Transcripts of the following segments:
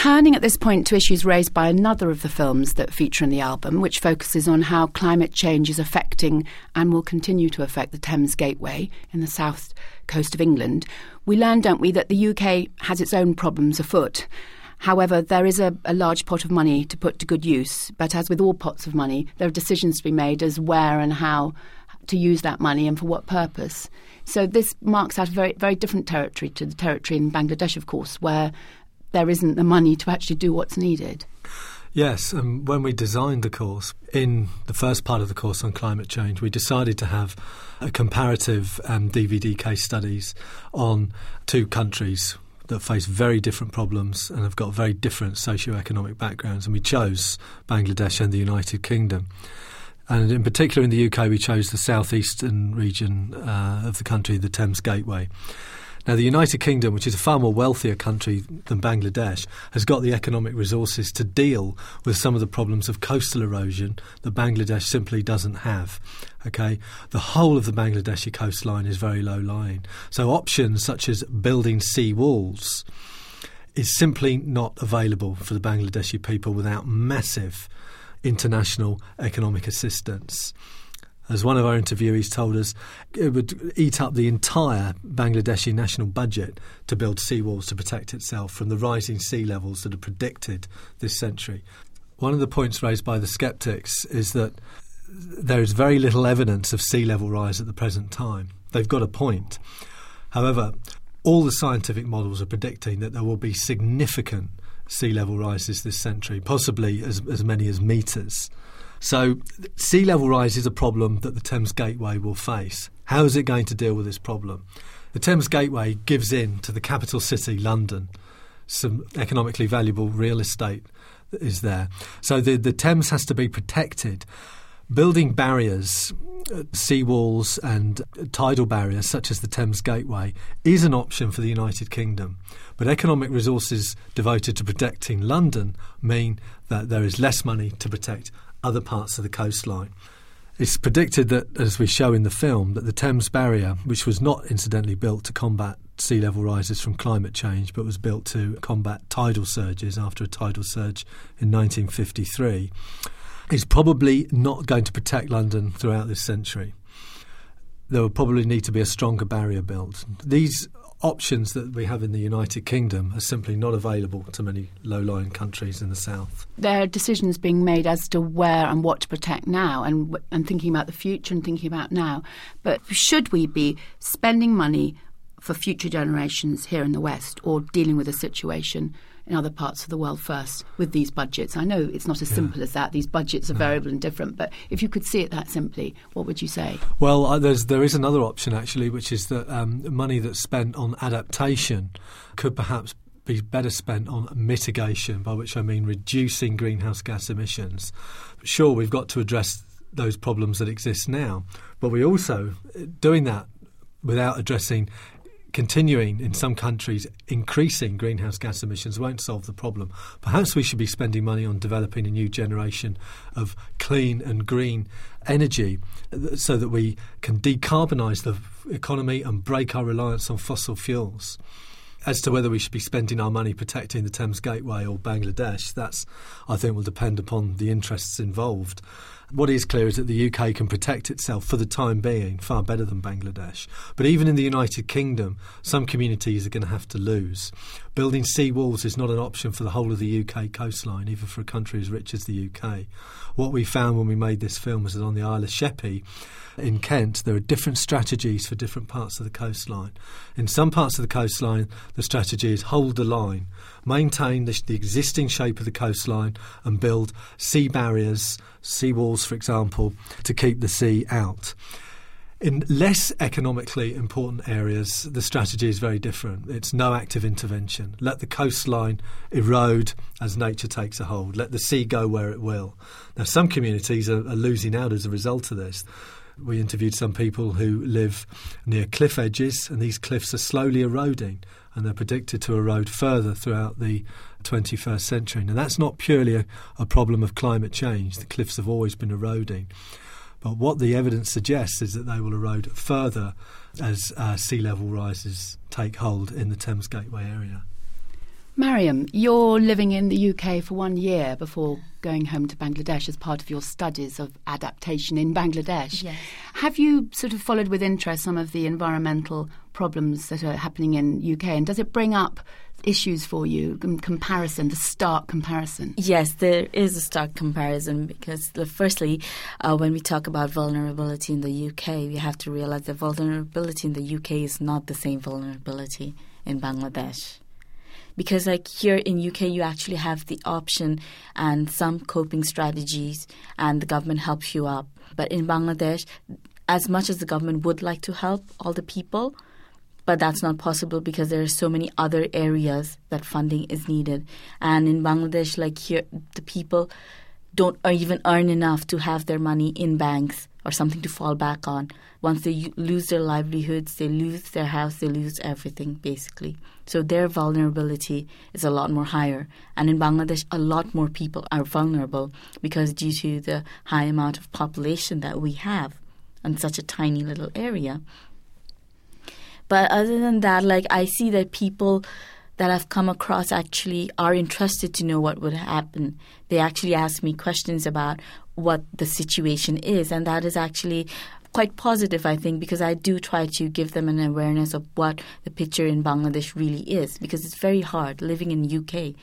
turning at this point to issues raised by another of the films that feature in the album, which focuses on how climate change is affecting and will continue to affect the Thames Gateway in the south coast of England, we learn, don't we, that the UK has its own problems afoot. However, there is a, a, large pot of money to put to good use, but as with all pots of money, there are decisions to be made as where and how to use that money and for what purpose. So this marks out a very, very different territory to the territory in Bangladesh, of course, where there isn't the money to actually do what's needed. Yes, and when we designed the course, in the first part of the course on climate change, we decided to have a comparative um, DVD case studies on two countries that face very different problems and have got very different socio-economic backgrounds, and we chose Bangladesh and the United Kingdom. And in particular, in the UK, we chose the southeastern region uh, of the country, the Thames Gateway. Now, the United Kingdom, which is a far more wealthier country than Bangladesh, has got the economic resources to deal with some of the problems of coastal erosion that Bangladesh simply doesn't have. Okay, the whole of the Bangladeshi coastline is very low lying, so options such as building sea walls is simply not available for the Bangladeshi people without massive international economic assistance as one of our interviewees told us, it would eat up the entire Bangladeshi national budget to build seawalls to protect itself from the rising sea levels that are predicted this century. One of the points raised by the skeptics is that there is very little evidence of sea level rise at the present time. They've got a point. However, all the scientific models are predicting that there will be significant sea level rises this century, possibly as, as many as metres. So, sea level rise is a problem that the Thames Gateway will face. How is it going to deal with this problem? The Thames Gateway gives in to the capital city, London. Some economically valuable real estate is there. So, the, the Thames has to be protected. Building barriers, seawalls, and tidal barriers, such as the Thames Gateway, is an option for the United Kingdom. But economic resources devoted to protecting London mean that there is less money to protect other parts of the coastline. It's predicted that, as we show in the film, that the Thames Barrier, which was not incidentally built to combat sea level rises from climate change, but was built to combat tidal surges after a tidal surge in 1953, is probably not going to protect London throughout this century. There will probably need to be a stronger barrier built. These options that we have in the United Kingdom are simply not available to many low lying countries in the south. There are decisions being made as to where and what to protect now and, and thinking about the future and thinking about now. But should we be spending money for future generations here in the West or dealing with a situation in other parts of the world first with these budgets? I know it's not as yeah. simple as that. These budgets are variable and different, but if you could see it that simply, what would you say? Well, uh, there's there is another option actually, which is that um, money that's spent on adaptation could perhaps be better spent on mitigation, by which I mean reducing greenhouse gas emissions. Sure, we've got to address those problems that exist now, but we also doing that without addressing continuing in some countries increasing greenhouse gas emissions won't solve the problem. Perhaps we should be spending money on developing a new generation of clean and green energy uh, so that we can decarbonise the economy and break our reliance on fossil fuels. As to whether we should be spending our money protecting the Thames Gateway or Bangladesh, that's I think will depend upon the interests involved. What is clear is that the UK can protect itself for the time being far better than Bangladesh. But even in the United Kingdom, some communities are going to have to lose. Building sea walls is not an option for the whole of the UK coastline, even for a country as rich as the UK. What we found when we made this film was that on the Isle of Sheppey, in Kent, there are different strategies for different parts of the coastline. In some parts of the coastline, the strategy is hold the line, maintain the, the existing shape of the coastline, and build sea barriers sea walls, for example, to keep the sea out. In less economically important areas, the strategy is very different. It's no active intervention. Let the coastline erode as nature takes a hold. Let the sea go where it will. Now, some communities are, are losing out as a result of this. We interviewed some people who live near cliff edges, and these cliffs are slowly eroding, and they're predicted to erode further throughout the 21st century. Now, that's not purely a, a problem of climate change. The cliffs have always been eroding. But what the evidence suggests is that they will erode further as uh, sea level rises take hold in the Thames Gateway area. Mariam, you're living in the UK for one year before going home to Bangladesh as part of your studies of adaptation in Bangladesh. Yes. Have you sort of followed with interest some of the environmental problems that are happening in UK and does it bring up issues for you in comparison, the stark comparison? Yes, there is a stark comparison because, the, firstly, uh, when we talk about vulnerability in the UK, we have to realize that vulnerability in the UK is not the same vulnerability in Bangladesh because like here in UK you actually have the option and some coping strategies and the government helps you up. But in Bangladesh as much as the government would like to help all the people but that's not possible because there are so many other areas that funding is needed. And in Bangladesh like here the people don't even earn enough to have their money in banks or something to fall back on. Once they lose their livelihoods, they lose their house, they lose everything basically. So their vulnerability is a lot more higher. And in Bangladesh, a lot more people are vulnerable because due to the high amount of population that we have in such a tiny little area. But other than that, like I see that people that I've come across actually are interested to know what would happen. They actually ask me questions about what the situation is, and that is actually quite positive, I think, because I do try to give them an awareness of what the picture in Bangladesh really is, because it's very hard living in UK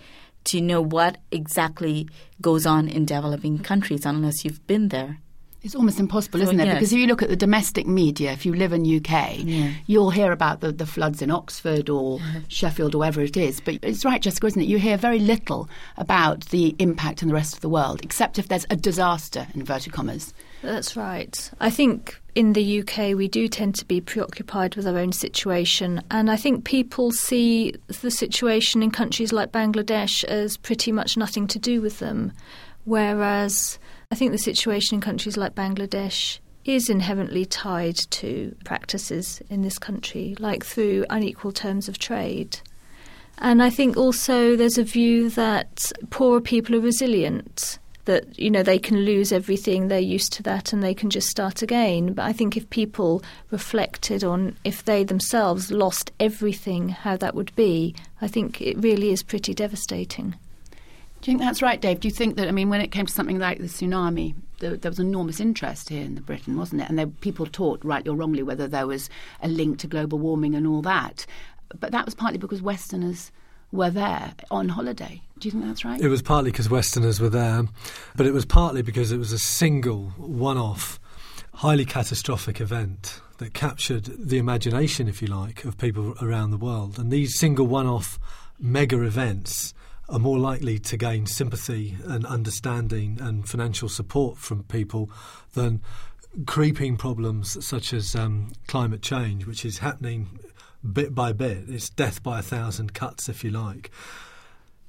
to know what exactly goes on in developing countries unless you've been there. It's almost impossible, isn't it? yes. Because if you look at the domestic media, if you live in UK, Yeah. you'll hear about the, the floods in Oxford or Sheffield or wherever it is. But it's right, Jessica, isn't it? You hear very little about the impact in the rest of the world, except if there's a disaster, in inverted commas. That's right. I think in the UK we do tend to be preoccupied with our own situation, and I think people see the situation in countries like Bangladesh as pretty much nothing to do with them, whereas I think the situation in countries like Bangladesh is inherently tied to practices in this country, like through unequal terms of trade. And I think also there's a view that poorer people are resilient, that you know they can lose everything, they're used to that, and they can just start again. But I think if people reflected on if they themselves lost everything, how that would be, I think it really is pretty devastating. Do you think that's right, Dave? Do you think that, I mean, when it came to something like the tsunami, there, there was enormous interest here in the Britain, wasn't it? And there, people talked, rightly or wrongly, whether there was a link to global warming and all that. But that was partly because Westerners were there on holiday. Do you think that's right? It was partly because Westerners were there, but it was partly because it was a single, one off, highly catastrophic event that captured the imagination, if you like, of people around the world. And these single, one off mega events are more likely to gain sympathy and understanding and financial support from people than creeping problems such as um, climate change, which is happening bit by bit. It's death by a thousand cuts, if you like.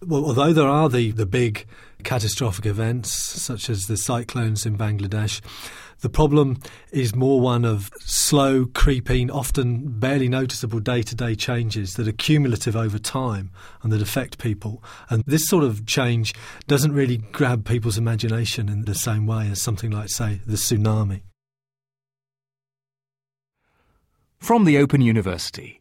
Well, although there are the, the big catastrophic events, such as the cyclones in Bangladesh, the problem is more one of slow, creeping, often barely noticeable day to day changes that are cumulative over time and that affect people. And this sort of change doesn't really grab people's imagination in the same way as something like, say, the tsunami. From the Open University.